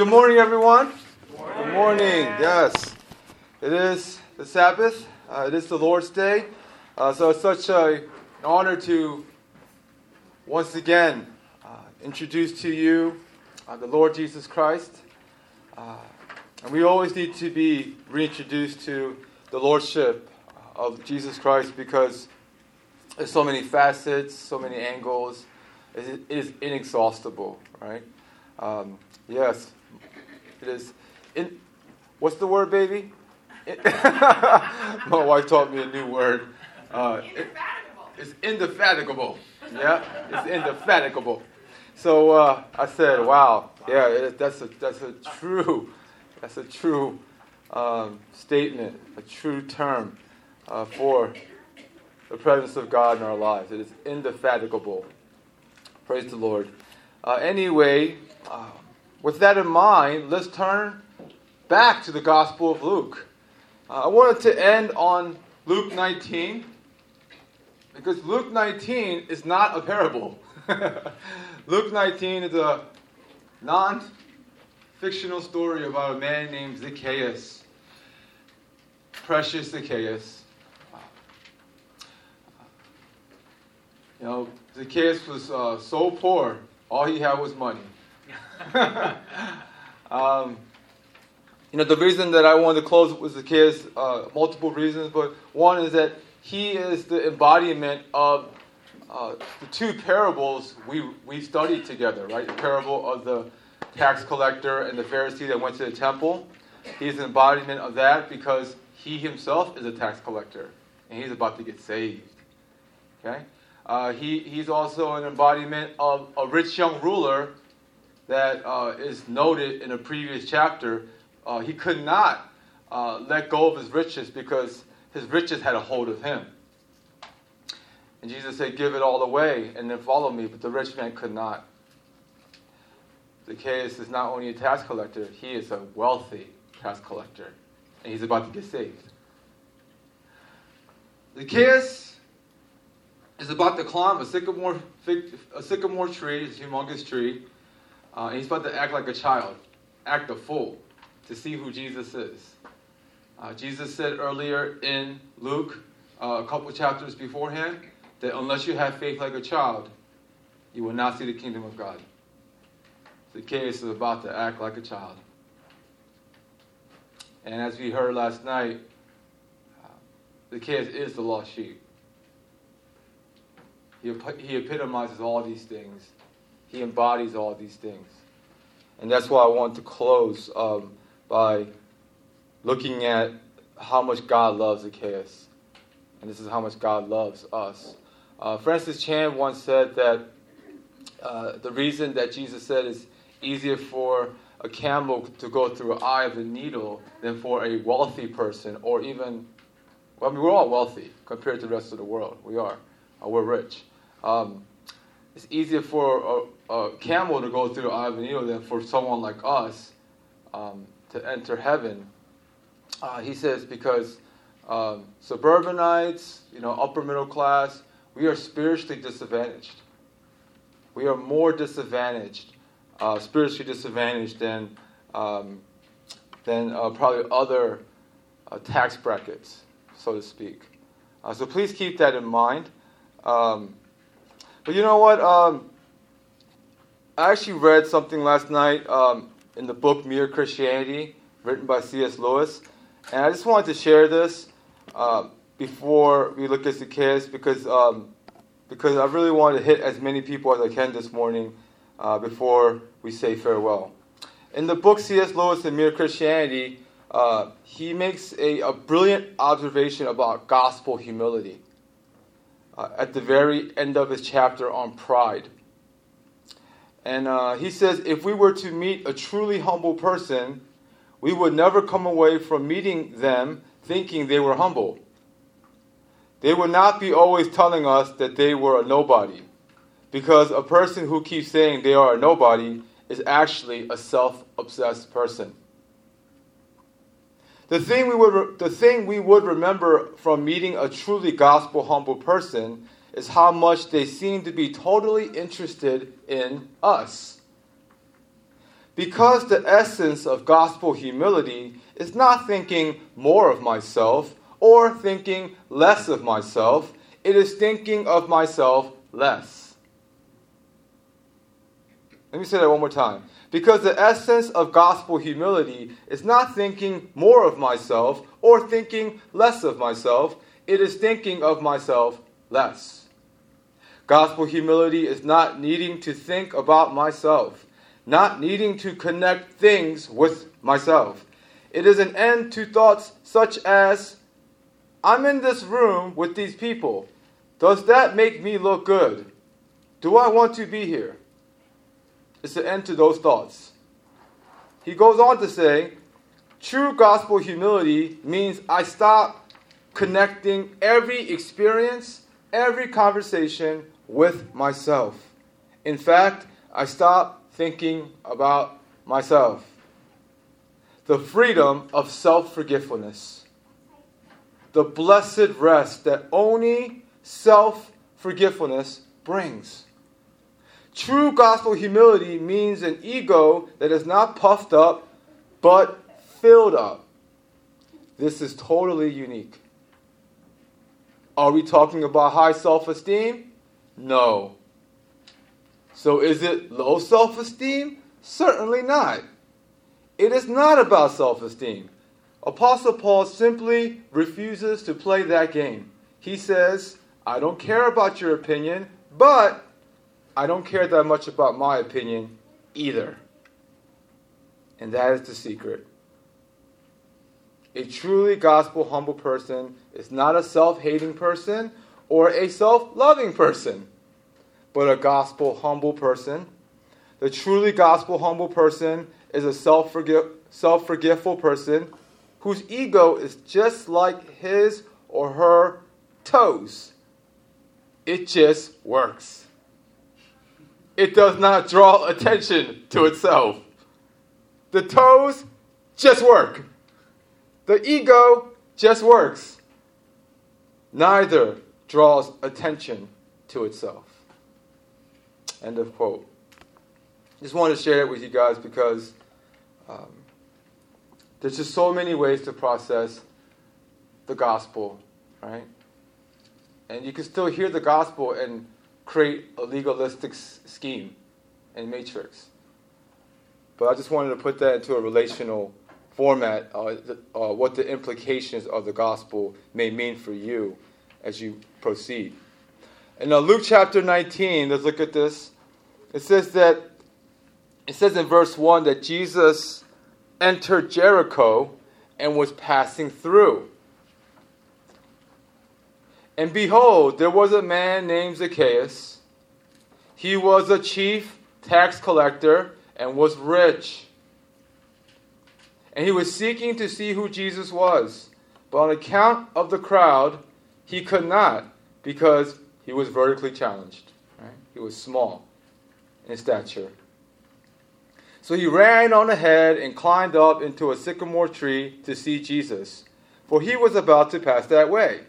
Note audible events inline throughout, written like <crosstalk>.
good morning, everyone. Good morning. Good morning. Yes, it is the Sabbath. Uh, it is the Lord's Day. Uh, so it's such a, an honor to once again uh, introduce to you uh, the Lord Jesus Christ. Uh, and we always need to be reintroduced to the Lordship of Jesus Christ because there's so many facets, so many angles. It is inexhaustible, right? Um, yes, it is. In, what's the word, baby? <laughs> My wife taught me a new word. Uh, it, it's indefatigable. Yeah, it's indefatigable. So uh, I said, "Wow, yeah, it, that's a that's a true, that's a true um, statement, a true term uh, for the presence of God in our lives. It is indefatigable. Praise the Lord. Uh, anyway, uh, with that in mind, let's turn back to the Gospel of Luke. Uh, I wanted to end on Luke 19 because Luke 19 is not a parable. <laughs> Luke 19 is a non fictional story about a man named Zacchaeus. Precious Zacchaeus. You know, Zacchaeus was uh, so poor, all he had was money. <laughs> um, you know, the reason that I wanted to close with Zacchaeus, uh, multiple reasons, but one is that he is the embodiment of uh, the two parables we, we studied together, right? The parable of the tax collector and the Pharisee that went to the temple. He's an embodiment of that because he himself is a tax collector and he's about to get saved. Okay? Uh, he, he's also an embodiment of a rich young ruler that uh, is noted in a previous chapter. Uh, he could not uh, let go of his riches because his riches had a hold of him. And Jesus said, Give it all away and then follow me. But the rich man could not. Zacchaeus is not only a tax collector, he is a wealthy tax collector. And he's about to get saved. Zacchaeus is about to climb a sycamore, a sycamore tree, a humongous tree. Uh, he's about to act like a child, act a fool, to see who Jesus is. Uh, Jesus said earlier in Luke, uh, a couple chapters beforehand, that unless you have faith like a child, you will not see the kingdom of God. Zacchaeus is about to act like a child. And as we heard last night, uh, Zacchaeus is the lost sheep. He, he epitomizes all these things. He embodies all these things. And that's why I want to close um, by looking at how much God loves Zacchaeus. And this is how much God loves us. Uh, Francis Chan once said that uh, the reason that Jesus said it's easier for a camel to go through an eye of a needle than for a wealthy person, or even, well, I mean, we're all wealthy compared to the rest of the world. We are. Uh, we're rich. Um, it's easier for a, camel to go through eye of a needle than for someone like us um, to enter heaven. Uh, he says because um, suburbanites, you know, upper middle class, we are spiritually disadvantaged. We are more disadvantaged, uh, spiritually disadvantaged than um, than uh, probably other uh, tax brackets, so to speak. Uh, so please keep that in mind. Um, but you know what? Um, I actually read something last night um, in the book Mere Christianity, written by C.S. Lewis, and I just wanted to share this uh, before we look at Zacchaeus because um, because I really want to hit as many people as I can this morning uh, before we say farewell. In the book C.S. Lewis and Mere Christianity, uh, he makes a, a brilliant observation about gospel humility uh, at the very end of his chapter on pride. And uh, he says if we were to meet a truly humble person, we would never come away from meeting them thinking they were humble. They would not be always telling us that they were a nobody, because a person who keeps saying they are a nobody is actually a self obsessed person. The thing, we would, the thing we would remember from meeting a truly gospel humble person is how much they seem to be totally interested in us. Because the essence of gospel humility is not thinking more of myself or thinking less of myself, it is thinking of myself less. Let me say that one more time. Because the essence of gospel humility is not thinking more of myself or thinking less of myself, it is thinking of myself less. Gospel humility is not needing to think about myself, not needing to connect things with myself. It is an end to thoughts such as I'm in this room with these people. Does that make me look good? Do I want to be here? It's an end to those thoughts. He goes on to say, true gospel humility means I stop connecting every experience, every conversation with myself. In fact, I stop thinking about myself. The freedom of self forgetfulness. The blessed rest that only self forgetfulness brings. True gospel humility means an ego that is not puffed up, but filled up. This is totally unique. Are we talking about high self esteem? No. So is it low self esteem? Certainly not. It is not about self esteem. Apostle Paul simply refuses to play that game. He says, I don't care about your opinion, but I don't care that much about my opinion either. And that is the secret. A truly gospel humble person is not a self hating person or a self loving person, but a gospel humble person. The truly gospel humble person is a self forget self forgetful person whose ego is just like his or her toes. It just works it does not draw attention to itself. The toes just work. The ego just works. Neither draws attention to itself. End of quote. Just wanted to share it with you guys because um, there's just so many ways to process the gospel, right? And you can still hear the gospel and create a legalistic s- scheme and matrix. But I just wanted to put that into a relational format, uh, the, uh, what the implications of the gospel may mean for you as you proceed. In uh, Luke chapter 19, let's look at this. It says that, it says in verse 1 that Jesus entered Jericho and was passing through. And behold, there was a man named Zacchaeus. He was a chief tax collector and was rich. And he was seeking to see who Jesus was. But on account of the crowd, he could not because he was vertically challenged. Right? He was small in stature. So he ran on ahead and climbed up into a sycamore tree to see Jesus, for he was about to pass that way.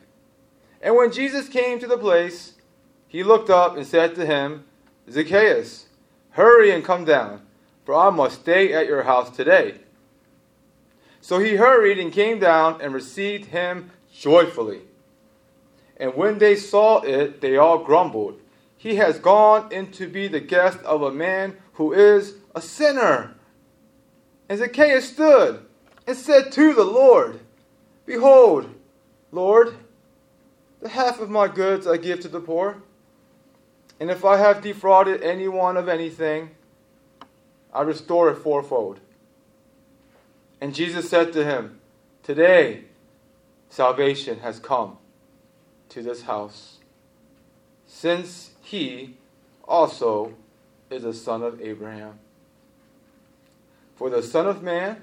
And when Jesus came to the place, he looked up and said to him, Zacchaeus, hurry and come down, for I must stay at your house today. So he hurried and came down and received him joyfully. And when they saw it, they all grumbled, He has gone in to be the guest of a man who is a sinner. And Zacchaeus stood and said to the Lord, Behold, Lord, the half of my goods I give to the poor. And if I have defrauded anyone of anything, I restore it fourfold. And Jesus said to him, Today salvation has come to this house, since he also is a son of Abraham. For the Son of Man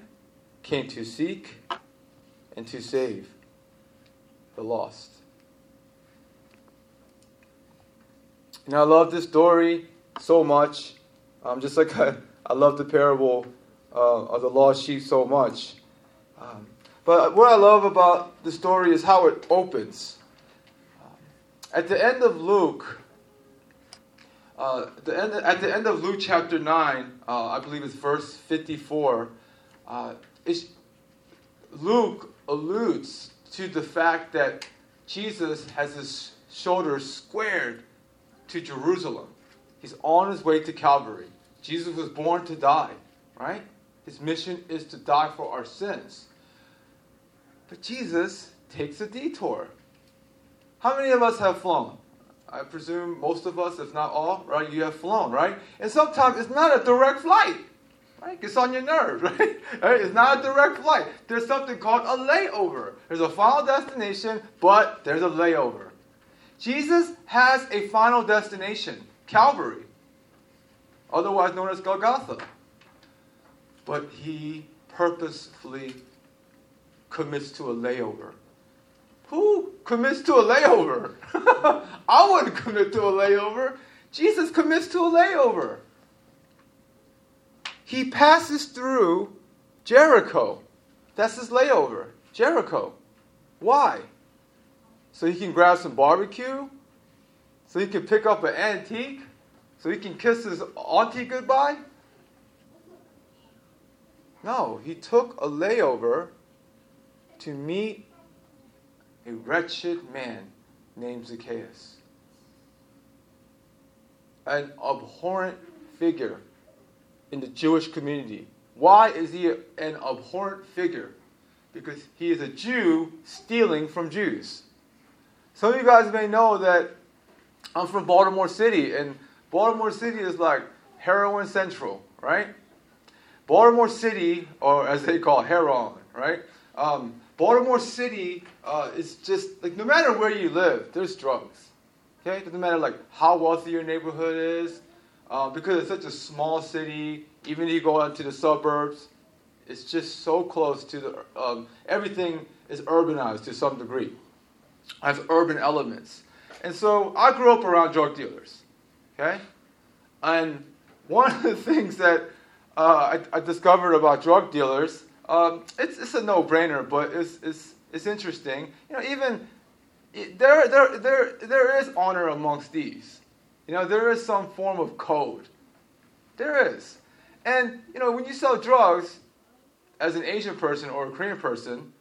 came to seek and to save the lost. And I love this story so much. Um, just like I, I love the parable uh, of the lost sheep so much. Um, but what I love about the story is how it opens. At the end of Luke, Uh, the end, at the end of Luke chapter 9, uh, I believe it's verse 54, uh, Luke alludes to the fact that Jesus has his shoulders squared to Jerusalem. He's on his way to Calvary. Jesus was born to die, right? His mission is to die for our sins. But Jesus takes a detour. How many of us have flown? I presume most of us, if not all, right? You have flown, right? And sometimes it's not a direct flight, right? It's on your nerves, <laughs> right? right? It's not a direct flight. There's something called a layover. There's a final destination, but there's a layover. Jesus has a final destination, Calvary, otherwise known as Golgotha. But he purposefully commits to a layover. Who commits to a layover? <laughs> I wouldn't commit to a layover. Jesus commits to a layover. He passes through Jericho. That's his layover. Jericho. Why? So he can grab some barbecue? So he can pick up an antique? So he can kiss his auntie goodbye? No, he took a layover to meet a wretched man named Zacchaeus. An abhorrent figure in the Jewish community. Why is he an abhorrent figure? Because he is a Jew stealing from Jews. Some of you guys may know that I'm from Baltimore City, and Baltimore City is like heroin central, right? Baltimore City, or as they call it, heroin, right? Um, Baltimore City uh, is just like no matter where you live, there's drugs. Okay, doesn't matter like how wealthy your neighborhood is, uh, because it's such a small city. Even if you go out to the suburbs, it's just so close to the um, everything is urbanized to some degree. Has urban elements, and so I grew up around drug dealers. Okay, and one of the <laughs> things that uh, I, I discovered about drug dealers um, it's, it's a no-brainer, but it's, it's, it's interesting. You know, even there, there, there, there is honor amongst these. You know, there is some form of code. There is. And, you know, when you sell drugs as an Asian person or a Korean person,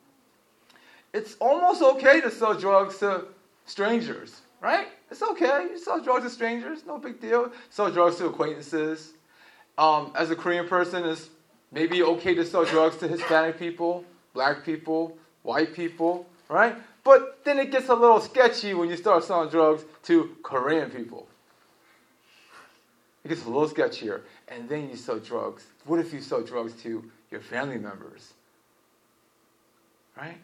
it's almost okay to sell drugs to strangers, right? It's okay. You sell drugs to strangers, no big deal. Sell drugs to acquaintances. Um, as a Korean person, it's Maybe okay to sell drugs to Hispanic people, black people, white people, right? But then it gets a little sketchy when you start selling drugs to Korean people. It gets a little sketchier. And then you sell drugs. What if you sell drugs to your family members? Right?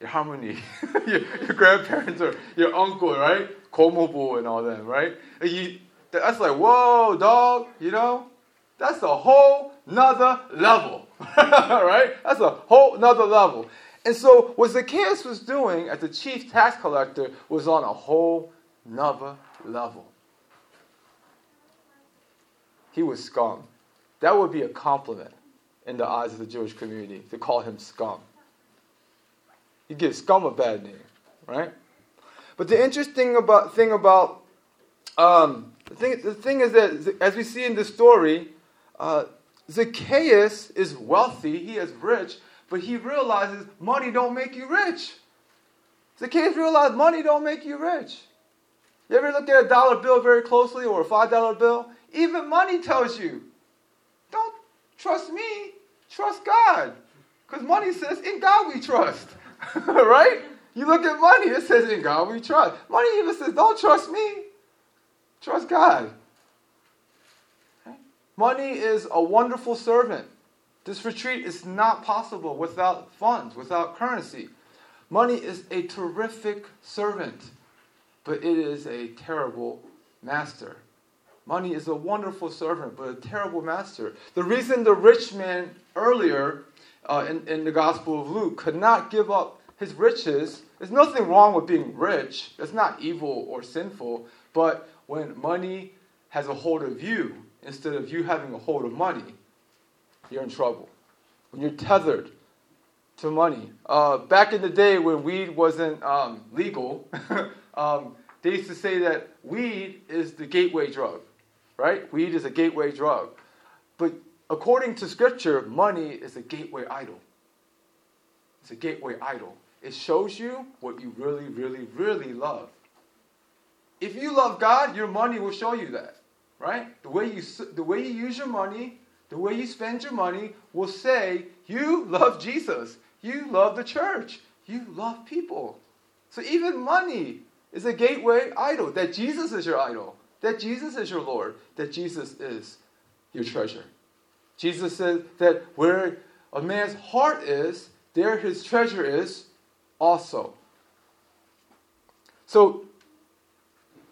Your halmoni, <laughs> your, your, grandparents or your uncle, right? Komobo and all them, right? You, that's like, whoa, dog, you know? That's a whole nother level, <laughs> right? That's a whole nother level. And so, what Zacchaeus was doing as the chief tax collector was on a whole nother level. He was scum. That would be a compliment in the eyes of the Jewish community to call him scum. You give scum a bad name, right? But the interesting about, thing about um, the, thing, the thing is that as we see in this story, uh, Zacchaeus is wealthy, he is rich, but he realizes money don't make you rich. Zacchaeus realized money don't make you rich. You ever look at a dollar bill very closely or a five dollar bill? Even money tells you, don't trust me, trust God. Because money says, in God we trust. <laughs> right? You look at money, it says, in God we trust. Money even says, don't trust me, trust God. Money is a wonderful servant. This retreat is not possible without funds, without currency. Money is a terrific servant, but it is a terrible master. Money is a wonderful servant, but a terrible master. The reason the rich man earlier uh, in, in the Gospel of Luke could not give up his riches, there's nothing wrong with being rich. That's not evil or sinful. But when money has a hold of you, instead of you having a hold of money, you're in trouble. When you're tethered to money. Uh, back in the day when weed wasn't um, legal, <laughs> um, they used to say that weed is the gateway drug. right? Weed is a gateway drug. But according to scripture, money is a gateway idol. It's a gateway idol. It shows you what you really, really, really love. If you love God, your money will show you that, right? The way you, the way you use your money, the way you spend your money will say you love Jesus. You love the church. You love people. So even money is a gateway idol. That Jesus is your idol. That Jesus is your Lord. That Jesus is your treasure. Jesus said that where a man's heart is, there his treasure is also. So,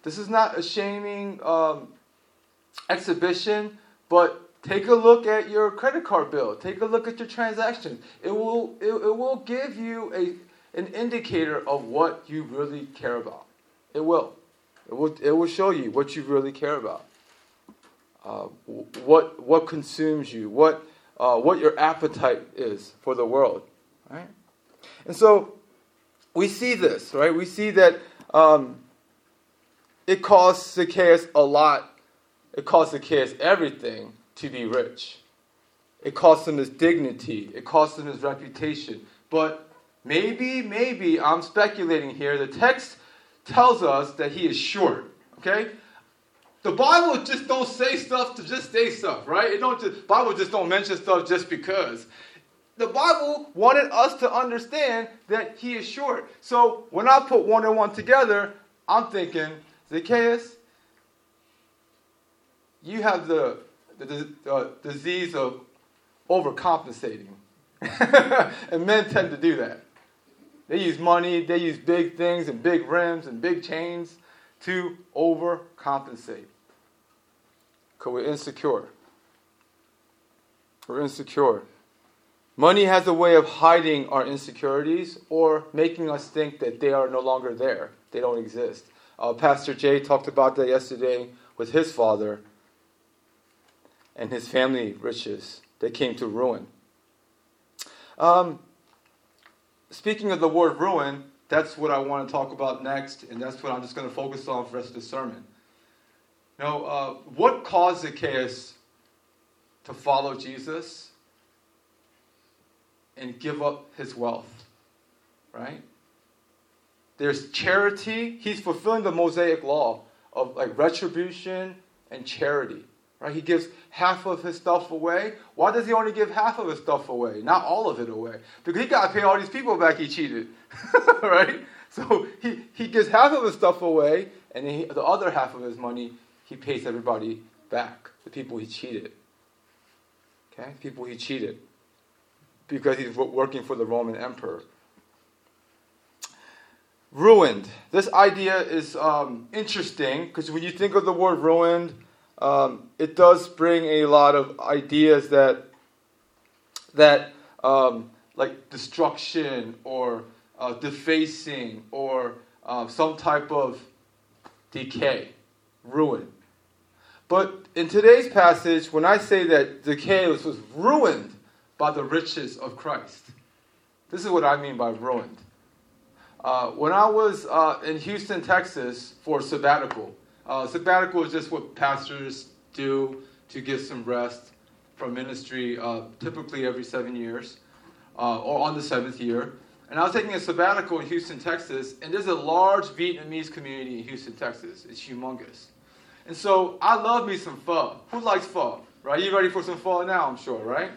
this is not a shaming um, exhibition, but take a look at your credit card bill. Take a look at your transactions. It will, it, it will give you a, an indicator of what you really care about. It will. It will, it will show you what you really care about. Uh, what, what consumes you, what, uh, what your appetite is for the world. Right? And so we see this, right? We see that um, it costs Zacchaeus a lot. It costs Zacchaeus everything to be rich. It costs him his dignity. It costs him his reputation. But maybe, maybe, I'm speculating here, the text tells us that he is short. Okay? The Bible just don't say stuff to just say stuff, right? It don't just, Bible just don't mention stuff just because. The Bible wanted us to understand that he is short. So when I put one and one together, I'm thinking, Zacchaeus, you have the, the, uh, disease of overcompensating. <laughs> and men tend to do that. They use money, they use big things and big rims and big chains to overcompensate. Because we're insecure. We're insecure. Money has a way of hiding our insecurities or making us think that they are no longer there. They don't exist. Uh, Pastor Jay talked about that yesterday with his father and his family riches. They came to ruin. Um, speaking of the word ruin, that's what I want to talk about next, and that's what I'm just going to focus on for the rest of the sermon. Now, uh, what caused Zacchaeus to follow Jesus and give up his wealth? Right? There's charity. He's fulfilling the Mosaic law of like retribution and charity. Right? He gives half of his stuff away. Why does he only give half of his stuff away? Not all of it away. Because he got to pay all these people back he cheated. <laughs> right? So he, he gives half of his stuff away, and he, the other half of his money he pays everybody back, the people he cheated. Okay? People he cheated. Because he's working for the Roman emperor. Ruined. This idea is um, interesting because when you think of the word ruined, um, it does bring a lot of ideas that that um, like destruction or uh, defacing or uh, some type of decay, ruin. But in today's passage, when I say that Zacchaeus was ruined by the riches of Christ, this is what I mean by ruined. Uh, when I was uh, in Houston, Texas for sabbatical, uh, sabbatical is just what pastors do to get some rest from ministry, uh, typically every seven years uh, or on the seventh year. And I was taking a sabbatical in Houston, Texas, and there's a large Vietnamese community in Houston, Texas. It's humongous. And so I love me some pho. Who likes pho? Right? You ready for some pho now, I'm sure, right?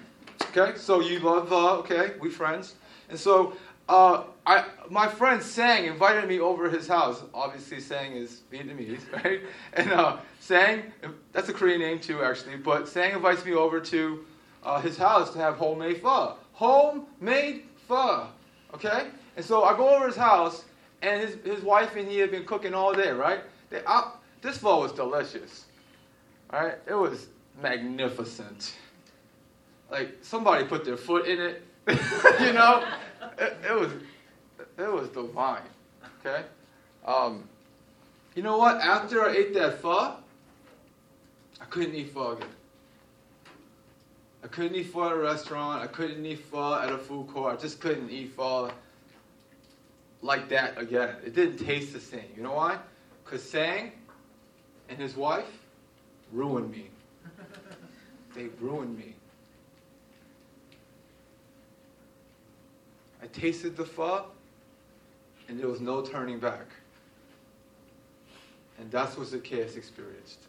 Okay, so you love pho, okay, we friends. And so uh, I, my friend Sang invited me over his house. Obviously, Sang is Vietnamese, <laughs> right? And uh, Sang, that's a Korean name too, actually, but Sang invites me over to uh, his house to have homemade pho. Homemade pho, okay? And so I go over his house, and his, his wife and he have been cooking all day, right? They, I, this pho was delicious. Right? It was magnificent. Like somebody put their foot in it. <laughs> you know? It, it, was it was divine. Okay? Um, you know what? After I ate that pho, I couldn't eat pho again. I couldn't eat pho at a restaurant. I couldn't eat pho at a food court. I just couldn't eat pho like that again. It didn't taste the same. You know why? Because Sang and his wife, ruined me. <laughs> They ruined me. I tasted the pho, and there was no turning back. And that's what the Zacchaeus experienced.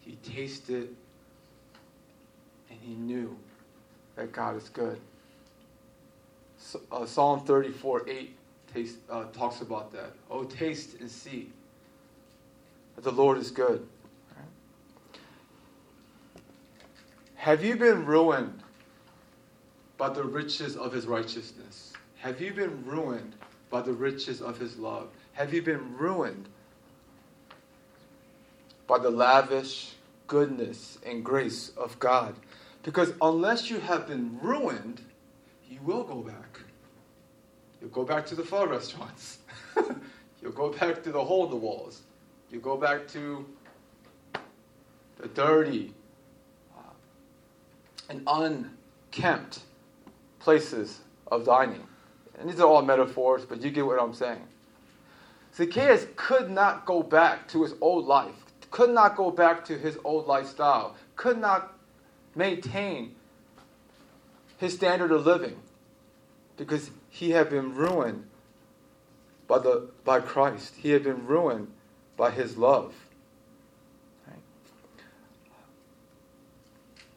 He tasted and he knew that God is good. So, uh, Psalm 34 8 taste, uh, talks about that. Oh, taste and see that the Lord is good. Have you been ruined by the riches of his righteousness? Have you been ruined by the riches of his love? Have you been ruined by the lavish goodness and grace of God? Because unless you have been ruined, you will go back. You'll go back to the pho restaurants. <laughs> You'll go back to the hole in the walls. You go back to the dirty and unkempt places of dining. And these are all metaphors, but you get what I'm saying. Zacchaeus could not go back to his old life, could not go back to his old lifestyle, could not maintain his standard of living because he had been ruined by, the, by Christ. He had been ruined by his love.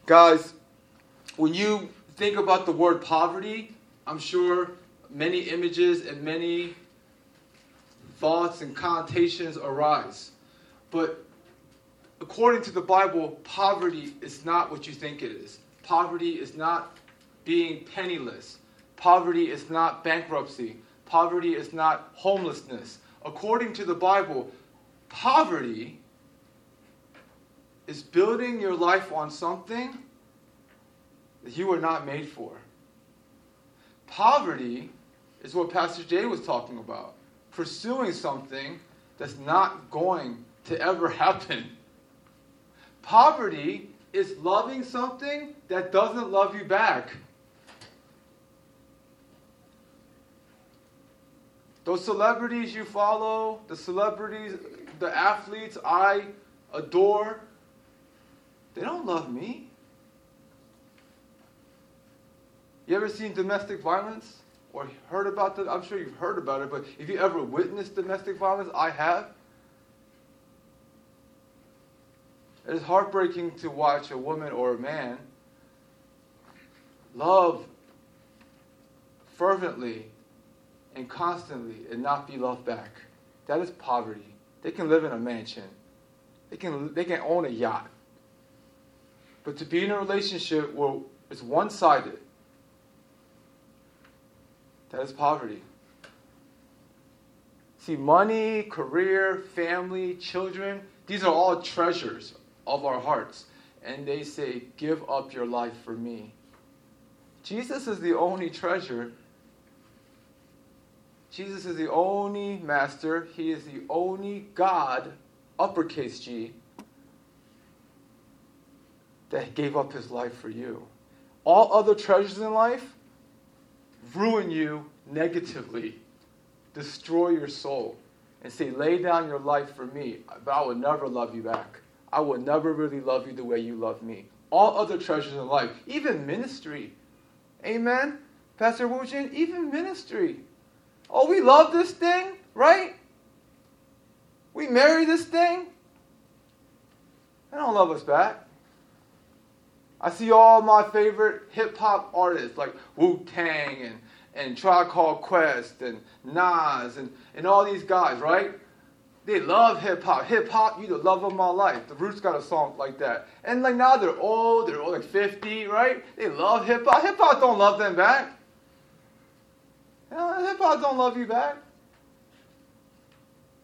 Guys, when you think about the word poverty, I'm sure many images and many thoughts and connotations arise. But according to the Bible, poverty is not what you think it is. Poverty is not being penniless. Poverty is not bankruptcy. Poverty is not homelessness. According to the Bible, poverty is building your life on something that you were not made for. Poverty is what Pastor Jay was talking about pursuing something that's not going to ever <laughs> happen. Poverty is loving something that doesn't love you back. Those celebrities you follow, the celebrities, the athletes I adore, they don't love me. You ever seen domestic violence or heard about it? I'm sure you've heard about it, but if you ever witnessed domestic violence, I have. It is heartbreaking to watch a woman or a man love fervently and constantly and not be loved back. That is poverty. They can live in a mansion. They can, they can own a yacht. But to be in a relationship where it's one sided, that is poverty. See, money, career, family, children, these are all treasures of our hearts. And they say, Give up your life for me. Jesus is the only treasure Jesus is the only master, He is the only God, uppercase G, that gave up His life for you. All other treasures in life ruin you negatively, destroy your soul, and say, lay down your life for me, but I will never love you back. I will never really love you the way you love me. All other treasures in life, even ministry. Amen? Pastor Wu Jin, even ministry. Oh, we love this thing, right? We marry this thing. They don't love us back. I see all my favorite hip hop artists like Wu Tang and, and Tribe Quest and Nas and, and all these guys, right? They love hip hop. Hip hop, you the love of my life. The Roots got a song like that. And like now they're old, they're like 50, right? They love hip hop. Hip hop don't love them back. Know, hip hop don't love you back.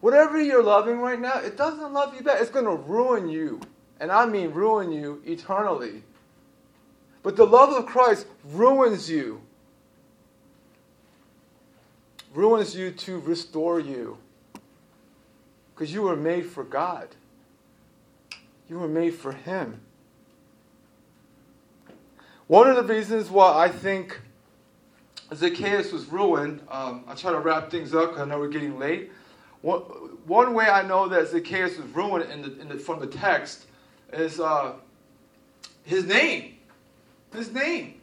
Whatever you're loving right now, it doesn't love you back. It's going to ruin you. And I mean ruin you eternally. But the love of Christ ruins you. Ruins you to restore you. Because you were made for God. You were made for Him. One of the reasons why I think Zacchaeus was ruined. Um, I'll try to wrap things up because I know we're getting late. one, one way I know that Zacchaeus was ruined in the, in the, from the text is uh, his name. His name.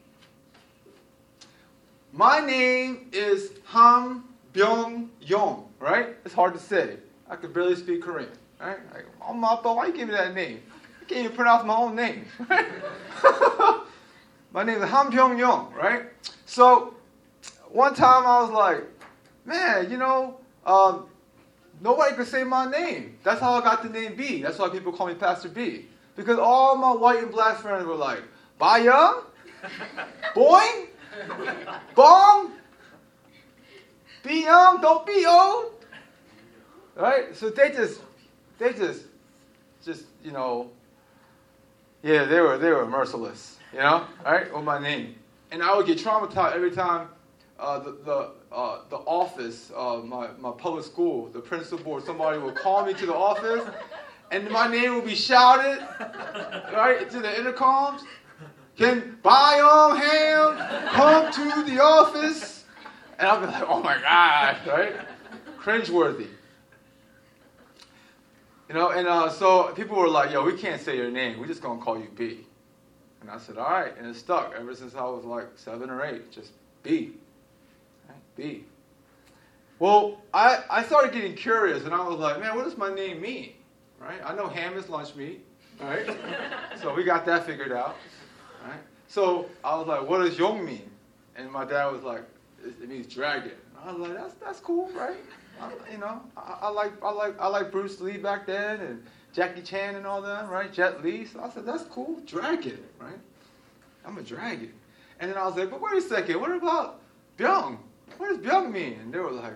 My name is Ham Byung Yong, right? It's hard to say. I could barely speak Korean, right? Like, oh, but why you give me that name? I can't even pronounce my own name. <laughs> <laughs> my name is Ham Byung Yong, right? So one time I was like, man, you know, um, nobody could say my name. That's how I got the name B. That's why people call me Pastor B. Because all my white and black friends were like, Young, Boing, Bong, be young, don't be old. Right? So they just, they just, just, you know, yeah, they were, they were merciless, you know, right? With my name. And I would get traumatized every time uh, the, the, uh, the office, uh, my, my public school, the principal or somebody would call me to the office, and my name would be shouted, right, to the intercoms. Can all Ham come to the office? And I'll be like, oh my God, right? Cringeworthy. You know, and uh, so people were like, yo, we can't say your name. We're just going to call you B. And I said, all right. And it stuck ever since I was like seven or eight. Just B. Right? B. Well, I, I started getting curious, and I was like, man, what does my name mean? Right? I know ham is lunch meat. Right? <laughs> so we got that figured out. So I was like, what does Yong mean? And my dad was like, it means dragon. I was like, that's, that's cool, right? I, you know, I, I, like I like I like Bruce Lee back then and Jackie Chan and all that, right? Jet Li. So I said, that's cool, dragon, right? I'm a dragon. And then I was like, but wait a second, what about Byung? What does Byung mean? And they were like,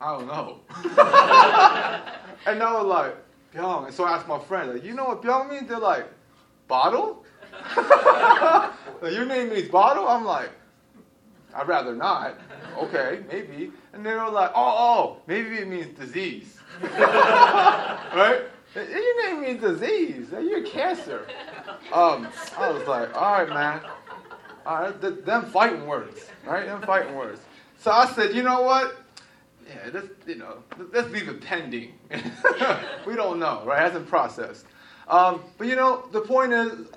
I don't know. <laughs> and I was like, Byung. And so I asked my friend, like, you know what Byung means? They're like, bottle? Your name means bottle? I'm like, I'd rather not. Okay, maybe. And they were like, oh, oh, maybe it means disease. <laughs> right? Your name means disease. You're cancer. Um, I was like, all right, man. All right, th- them fighting words, right? Them fighting words. So I said, you know what? Yeah, let's, you know, let's leave it pending. <laughs> we don't know, right? It hasn't processed. Um, but you know, the point is,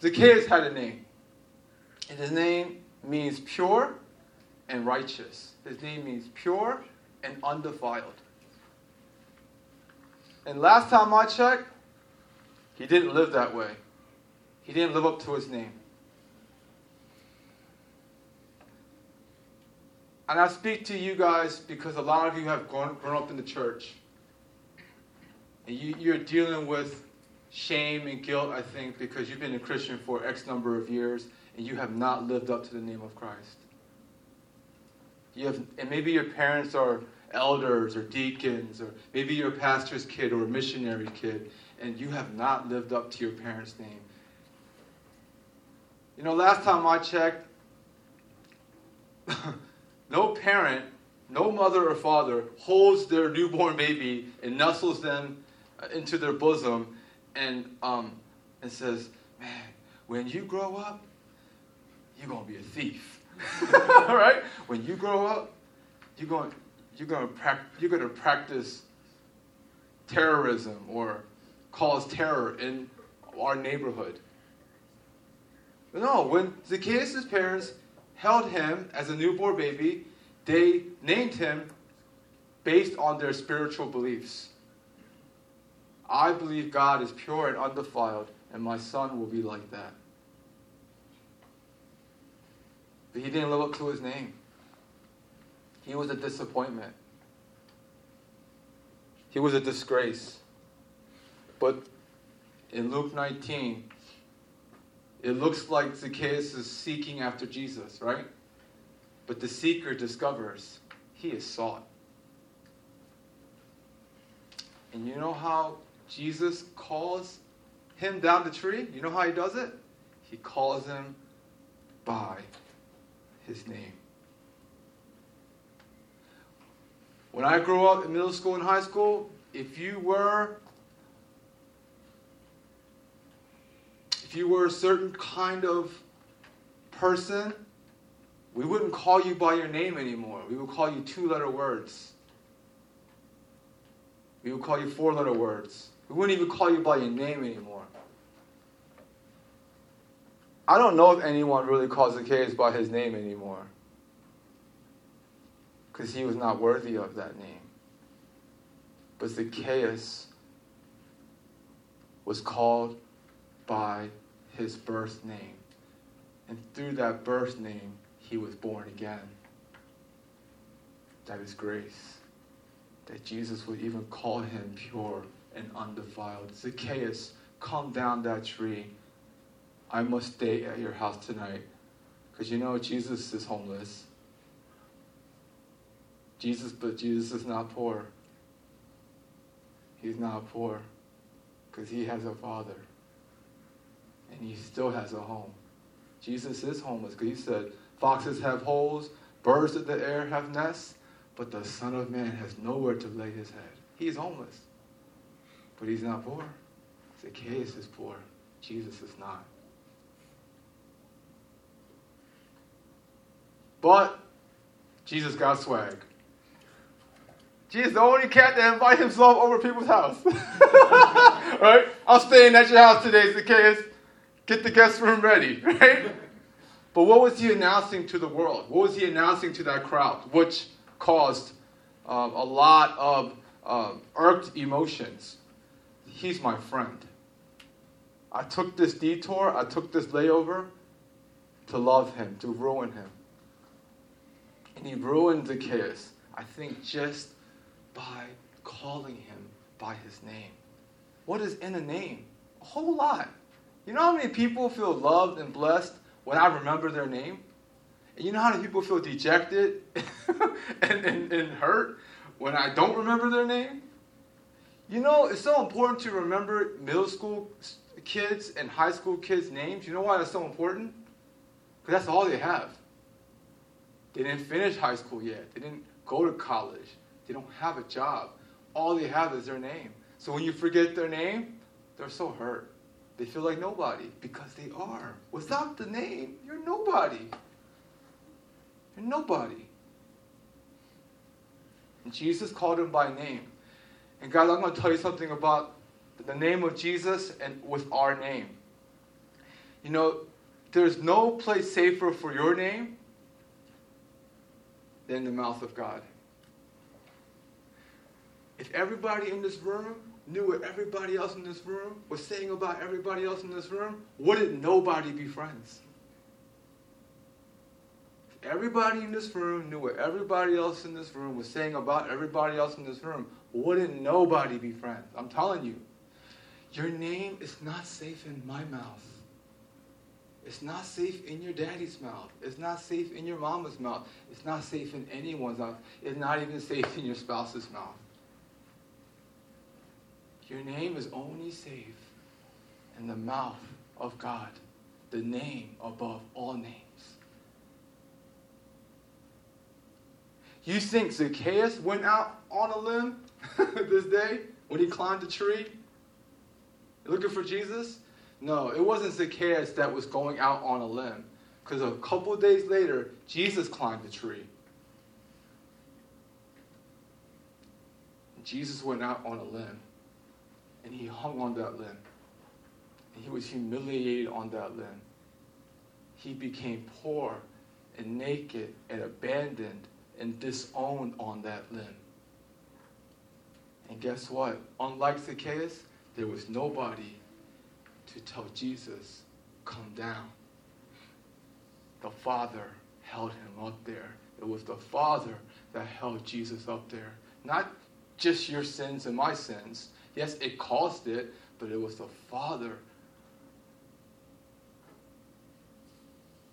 Zacchaeus had a name. And his name means pure and righteous. His name means pure and undefiled. And last time I checked, he didn't live that way. He didn't live up to his name. And I speak to you guys because a lot of you have grown, grown up in the church. And you, you're dealing with shame and guilt, I think, because you've been a Christian for X number of years and you have not lived up to the name of Christ. You have, and maybe your parents are elders or deacons, or maybe you're a pastor's kid or a missionary kid, and you have not lived up to your parents' name. You know, last time I checked, <laughs> no parent, no mother or father holds their newborn baby and nestles them into their bosom and, um, and says, Man, when you grow up, you're to be a thief. <laughs> All right? When you grow up, you're going, you're to pra- you're to practice terrorism or cause terror in our neighborhood. No, when Zacchaeus' parents held him as a newborn baby, they named him based on their spiritual beliefs. I believe God is pure and undefiled, and my son will be like that. But he didn't live up to his name. He was a disappointment. He was a disgrace. But in Luke 19, it looks like Zacchaeus is seeking after Jesus, right? But the seeker discovers he is sought. And you know how Jesus calls him down the tree? You know how he does it? He calls him by his name. When I grew up in middle school and high school, if you were if you were a certain kind of person, we wouldn't call you by your name anymore. We would call you two letter words. We would call you four letter words. We wouldn't even call you by your name anymore. I don't know if anyone really calls Zacchaeus by his name anymore. Because he was not worthy of that name. But Zacchaeus was called by his birth name. And through that birth name, he was born again. That is grace. That Jesus would even call him pure and undefiled. Zacchaeus, come down that tree. I must stay at your house tonight. Because you know Jesus is homeless. Jesus, but Jesus is not poor. He's not poor because he has a father. And he still has a home. Jesus is homeless because he said, Foxes have holes, birds of the air have nests, but the Son of Man has nowhere to lay his head. He's homeless, but he's not poor. Zacchaeus is poor. Jesus is not. But Jesus got swag. Jesus, the only cat that invites himself over people's house. <laughs> right? I'm staying at your house today, Zacchaeus. Get the guest room ready, <laughs> right? But what was he announcing to the world? What was he announcing to that crowd? Which caused um, a lot of um, irked emotions. He's my friend. I took this detour, I took this layover to love him, to ruin him. And he ruined Zacchaeus, I think, just by calling him by his name. What is in a name? A whole lot. You know how many people feel loved and blessed when I remember their name? And you know how many people feel dejected <laughs> and, and, and hurt when I don't remember their name? You know, it's so important to remember middle school kids and high school kids' names. You know why that's so important? Because that's all they have. They didn't finish high school yet. They didn't go to college. They don't have a job. All they have is their name. So when you forget their name, they're so hurt. They feel like nobody because they are. Without the name, you're nobody. You're nobody. And Jesus called him by name. And guys, I'm going to tell you something about the name of Jesus and with our name. You know, there's no place safer for your name than the mouth of God. If everybody in this room knew what everybody else in this room was saying about everybody else in this room, wouldn't nobody be friends? Everybody in this room knew what everybody else in this room was saying about everybody else in this room, wouldn't nobody be friends? I'm telling you. Your name is not safe in my mouth. It's not safe in your daddy's mouth. It's not safe in your mama's mouth. It's not safe in anyone's mouth. It's not even safe in your spouse's mouth. Your name is only safe in the mouth of God, the name above all names. You think Zacchaeus went out on a limb <laughs> this day when he climbed the tree looking for Jesus? No, it wasn't Zacchaeus that was going out on a limb. Because a couple days later, Jesus climbed the tree. Jesus went out on a limb and he hung on that limb. And he was humiliated on that limb. He became poor and naked and abandoned and disowned on that limb. And guess what? Unlike Zacchaeus, there was nobody to tell Jesus, come down. The Father held him up there. It was the Father that held Jesus up there. Not just your sins and my sins, Yes, it caused it, but it was the Father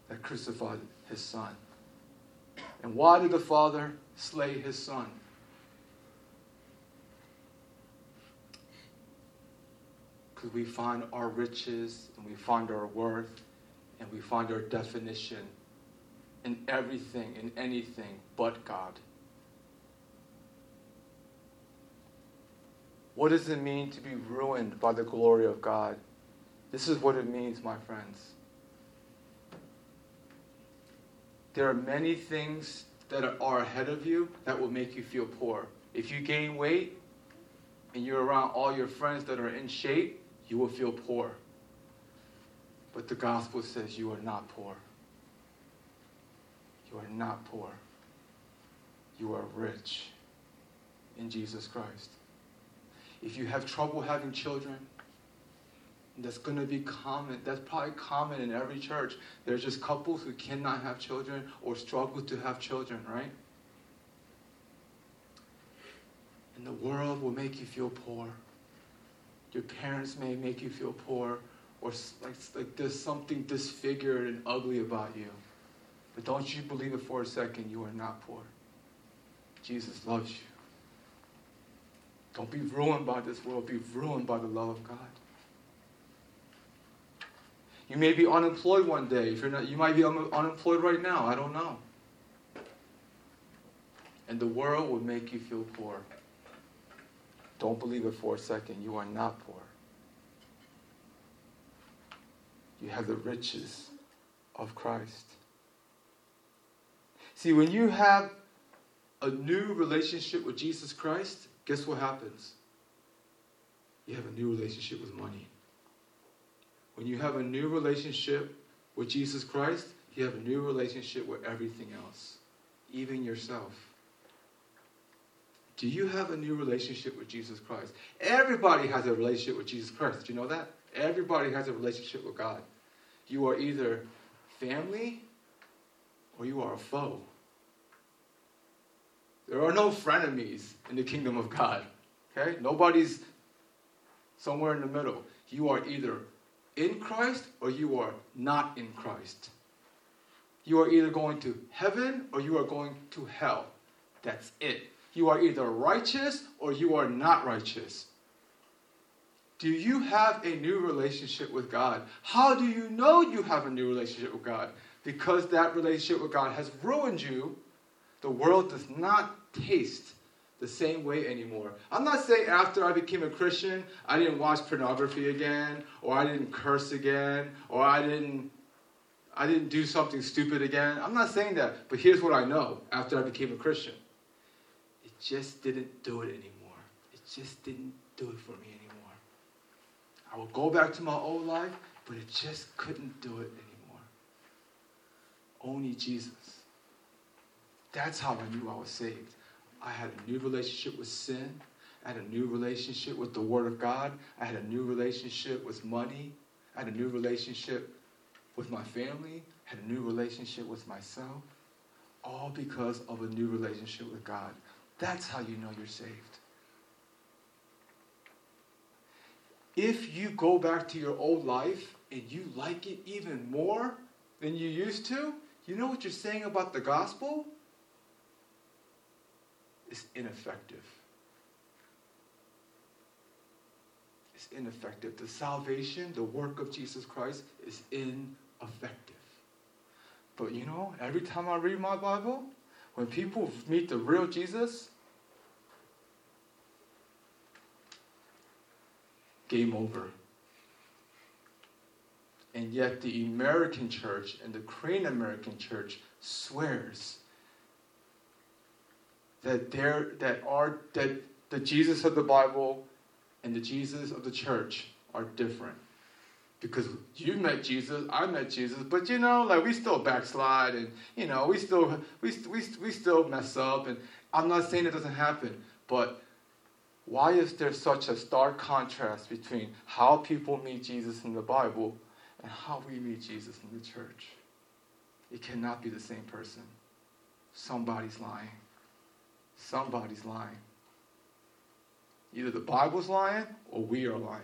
that crucified his Son. And why did the Father slay his Son? Because we find our riches and we find our worth and we find our definition in everything, in anything but God. What does it mean to be ruined by the glory of God? This is what it means, my friends. There are many things that are ahead of you that will make you feel poor. If you gain weight, and you're around all your friends that are in shape, you will feel poor. But the gospel says you are not poor. You are not poor. You are rich in Jesus Christ. If you have trouble having children, that's going to be common. That's probably common in every church. There's just couples who cannot have children or struggle to have children, right? And the world will make you feel poor. Your parents may make you feel poor or like, like there's something disfigured and ugly about you. But don't you believe it for a second, you are not poor. Jesus loves you. Don't be ruined by this world, be ruined by the love of God. You may be unemployed one day. If you're not, you might be un- unemployed right now. I don't know. And the world will make you feel poor. Don't believe it for a second. You are not poor. You have the riches of Christ. See, when you have a new relationship with Jesus Christ, guess what happens? You have a new relationship with money. When you have a new relationship with Jesus Christ, you have a new relationship with everything else, even yourself. Do you have a new relationship with Jesus Christ? Everybody has a relationship with Jesus Christ. Do you know that? Everybody has a relationship with God. You are either family or you are a foe. There are no frenemies in the kingdom of God. Okay? Nobody's somewhere in the middle. You are either in Christ or you are not in Christ. You are either going to heaven or you are going to hell. That's it. You are either righteous or you are not righteous. Do you have a new relationship with God? How do you know you have a new relationship with God? Because that relationship with God has ruined you. The world does not taste the same way anymore. I'm not saying after I became a Christian, I didn't watch pornography again, or I didn't curse again, or I didn't I didn't do something stupid again. I'm not saying that, but here's what I know after I became a Christian. It just didn't do it anymore. It just didn't do it for me anymore. I would go back to my old life, but it just couldn't do it anymore. Only Jesus. That's how I knew I was saved. I had a new relationship with sin. I had a new relationship with the Word of God. I had a new relationship with money. I had a new relationship with my family. I had a new relationship with myself. All because of a new relationship with God. That's how you know you're saved. If you go back to your old life and you like it even more than you used to, you know what you're saying about the gospel? Is ineffective. It's ineffective. The salvation, the work of Jesus Christ is ineffective. But you know, every time I read my Bible, when people meet the real Jesus, game over. And yet, the American church and the Korean American church swears that there that are that the Jesus of the Bible and the Jesus of the church are different. Because you met Jesus, I met Jesus, but you know, like we still backslide and you know, we still we, we, we still mess up and I'm not saying it doesn't happen, but why is there such a stark contrast between how people meet Jesus in the Bible and how we meet Jesus in the church? It cannot be the same person. Somebody's lying somebody's lying. Either the Bible's lying or we are lying.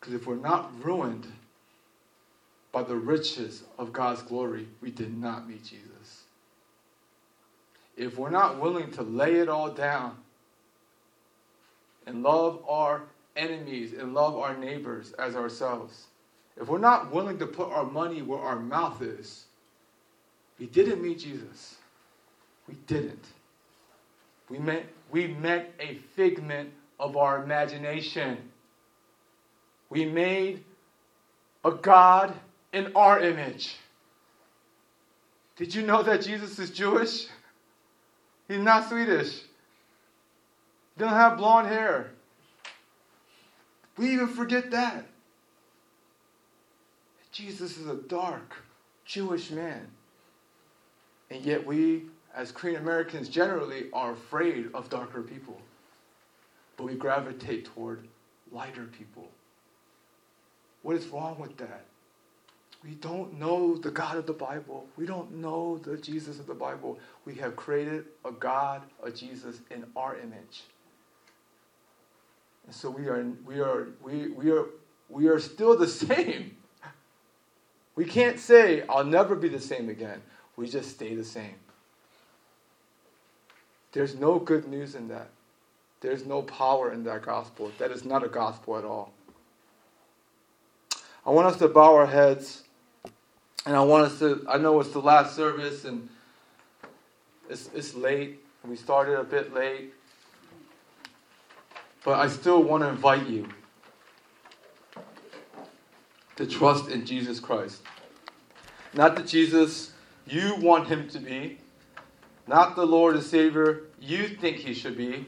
Because if we're not ruined by the riches of God's glory, we did not meet Jesus. If we're not willing to lay it all down and love our enemies and love our neighbors as ourselves, if we're not willing to put our money where our mouth is, we didn't meet Jesus. We didn't. We meant, we met a figment of our imagination. We made a God in our image. Did you know that Jesus is Jewish? He's not Swedish. Didn't have blonde hair. We even forget that. Jesus is a dark Jewish man. And yet we, as Korean Americans generally, are afraid of darker people. But we gravitate toward lighter people. What is wrong with that? We don't know the God of the Bible. We don't know the Jesus of the Bible. We have created a God, a Jesus in our image. And so we are, we are, we, we are, we are still the <laughs> same. We can't say, I'll never be the same again. We just stay the same. There's no good news in that. There's no power in that gospel. That is not a gospel at all. I want us to bow our heads, and I want us to. I know it's the last service, and it's, it's late. We started a bit late. But I still want to invite you to trust in Jesus Christ. Not the Jesus you want him to be, not the Lord and Savior you think he should be.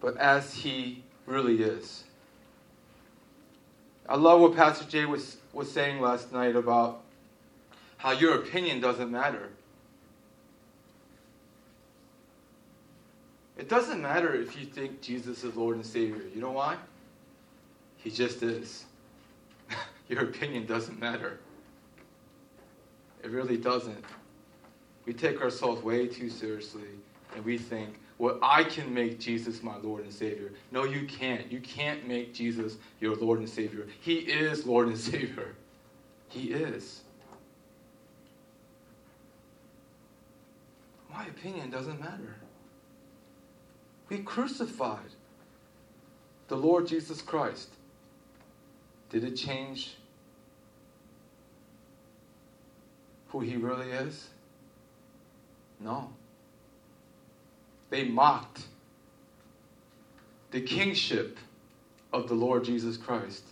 But as he really is. I love what Pastor Jay was, was saying last night about how your opinion doesn't matter. It doesn't matter if you think Jesus is Lord and Savior. You know why? He just is. <laughs> Your opinion doesn't matter. It really doesn't. We take ourselves way too seriously and we think, well, I can make Jesus my Lord and Savior. No, you can't. You can't make Jesus your Lord and Savior. He is Lord and <laughs> Savior. He is. My opinion doesn't matter. We crucified the Lord Jesus Christ. Did it change who he really is? No. They mocked the kingship of the Lord Jesus Christ.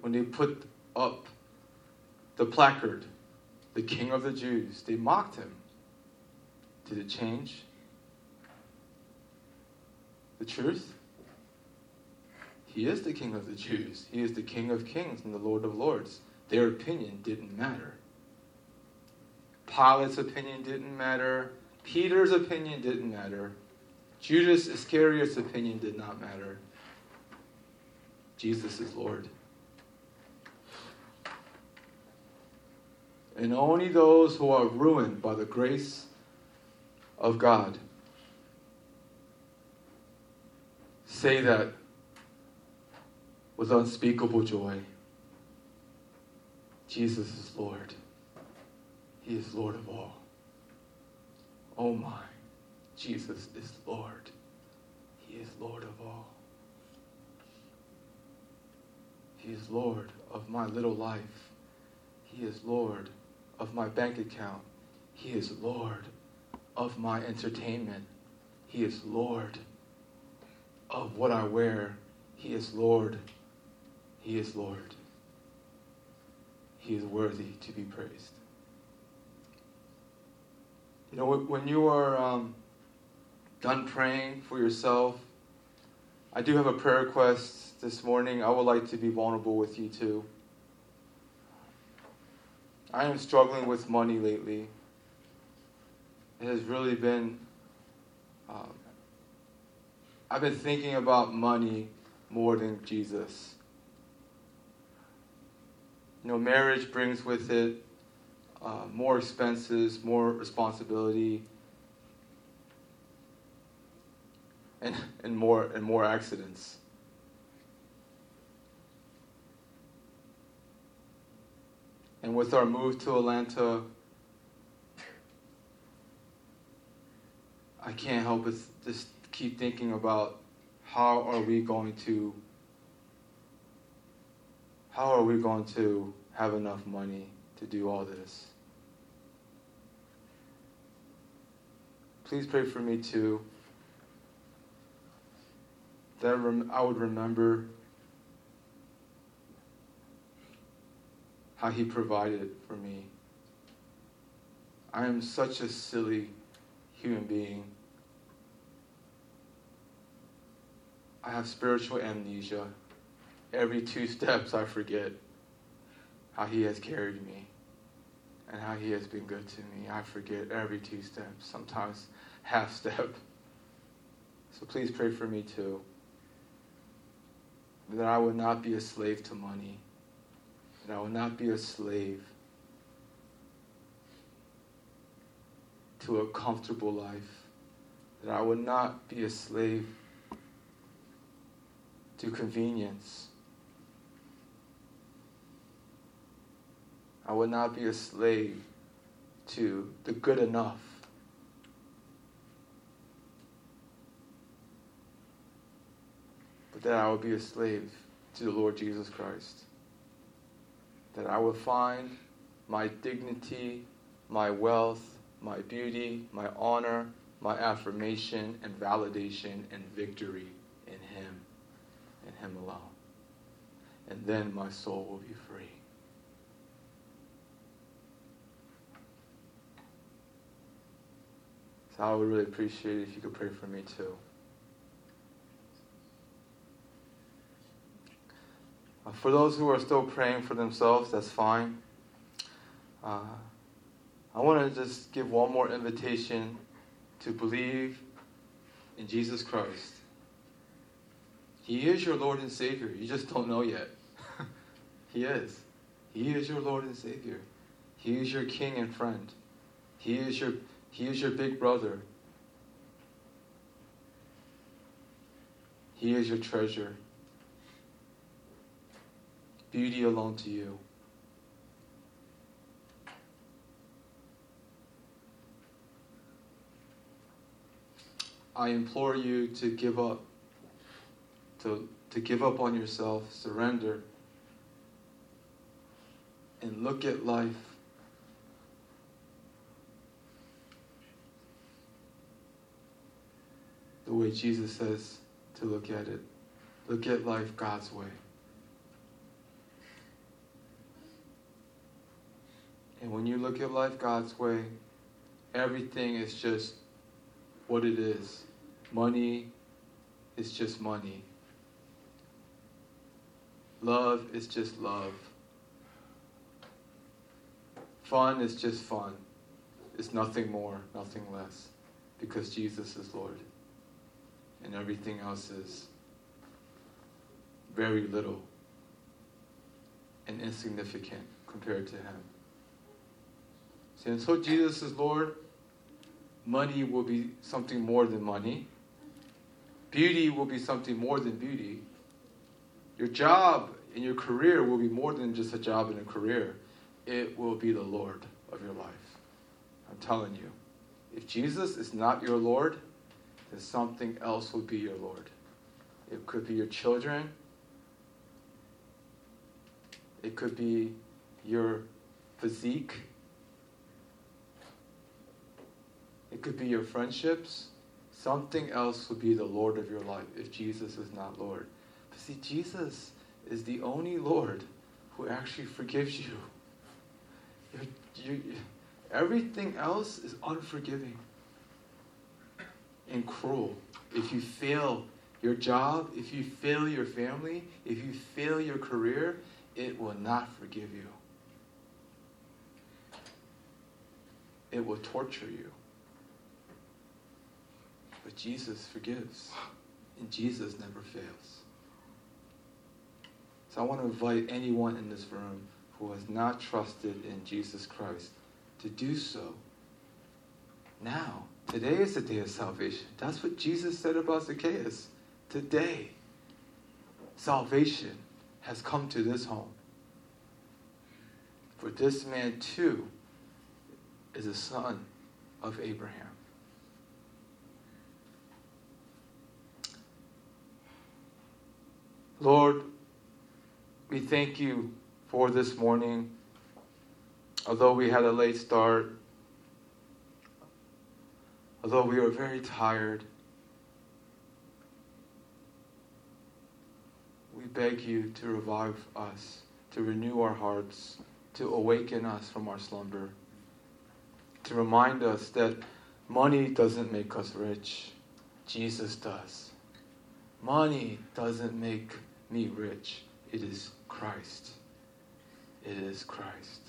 When they put up the placard, the King of the Jews, they mocked him. Did it change? the truth? He is the King of the Jews. He is the King of kings and the Lord of lords. Their opinion didn't matter. Pilate's opinion didn't matter. Peter's opinion didn't matter. Judas Iscariot's opinion did not matter. Jesus is Lord. And only those who are ruined by the grace of God say that with unspeakable joy. Jesus is Lord. He is Lord of all. Oh my, Jesus is Lord. He is Lord of all. He is Lord of my little life. He is Lord of my bank account. He is Lord of my entertainment. He is Lord of what I wear, He is Lord. He is Lord. He is worthy to be praised. You know, when you are um, done praying for yourself, I do have a prayer request this morning. I would like to be vulnerable with you too. I am struggling with money lately. It has really been um, I've been thinking about money more than Jesus. You know, marriage brings with it uh, more expenses, more responsibility, and, and more and more accidents. And with our move to Atlanta, I can't help but just keep thinking about how are we going to how are we going to have enough money to do all this? Please pray for me too. That I would remember how He provided for me. I am such a silly human being. I have spiritual amnesia. Every two steps, I forget how He has carried me and how He has been good to me. I forget every two steps, sometimes half step. So please pray for me too. That I would not be a slave to money. That I would not be a slave to a comfortable life. That I would not be a slave to convenience. I will not be a slave to the good enough. But that I will be a slave to the Lord Jesus Christ. That I will find my dignity, my wealth, my beauty, my honor, my affirmation and validation and victory in Him and Him alone. And then my soul will be free. So I would really appreciate it if you could pray for me too. Uh, for those who are still praying for themselves, that's fine. Uh, I want to just give one more invitation to believe in Jesus Christ. He is your Lord and Savior. You just don't know yet. <laughs> he is. He is your Lord and Savior. He is your King and friend. He is your he is your big brother. He is your treasure. Beauty alone to you. I implore you to give up, to, to give up on yourself, surrender, and look at life the way Jesus says to look at it. Look at life God's way. And when you look at life God's way, everything is just what it is. Money is just money. Love is just love. Fun is just fun. It's nothing more, nothing less, because Jesus is Lord and everything else is very little and insignificant compared to Him. See, until Jesus is Lord, money will be something more than money. Beauty will be something more than beauty. Your job and your career will be more than just a job and a career. It will be the Lord of your life. I'm telling you. If Jesus is not your Lord, then something else will be your Lord. It could be your children. It could be your physique. It could be your friendships. Something else will be the Lord of your life if Jesus is not Lord. But see, Jesus is the only Lord who actually forgives you. You're, you're, everything else is unforgiving and cruel. If you fail your job, if you fail your family, if you fail your career, it will not forgive you. It will torture you. But Jesus forgives, and Jesus never fails. So I want to invite anyone in this room who has not trusted in Jesus Christ to do so now. Today is the day of salvation. That's what Jesus said about Zacchaeus. Today, salvation has come to this home. For this man too is a son of Abraham. Lord, we thank you for this morning. Although we had a late start, although we are very tired, we beg you to revive us, to renew our hearts, to awaken us from our slumber, to remind us that money doesn't make us rich, Jesus does. Money doesn't make me rich, it is Christ. It is Christ.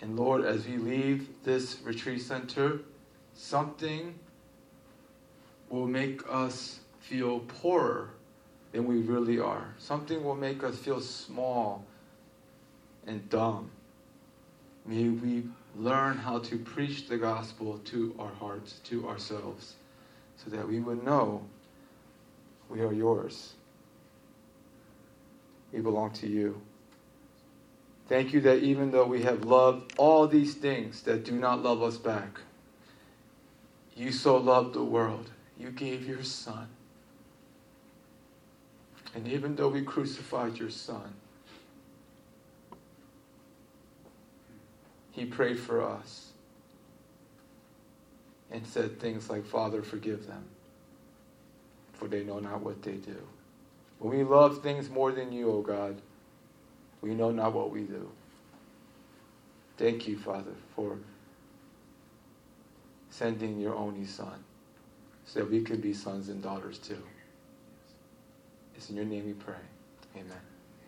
And Lord, as we leave this retreat center, something will make us feel poorer than we really are. Something will make us feel small and dumb. May we learn how to preach the gospel to our hearts, to ourselves, so that we would know we are yours. We belong to you. Thank you that even though we have loved all these things that do not love us back, you so loved the world. You gave your son. And even though we crucified your son, he prayed for us and said things like, Father, forgive them, for they know not what they do. When we love things more than you, O oh God, we know not what we do. Thank you, Father, for sending your only Son so that we could be sons and daughters too. It's in your name we pray. Amen.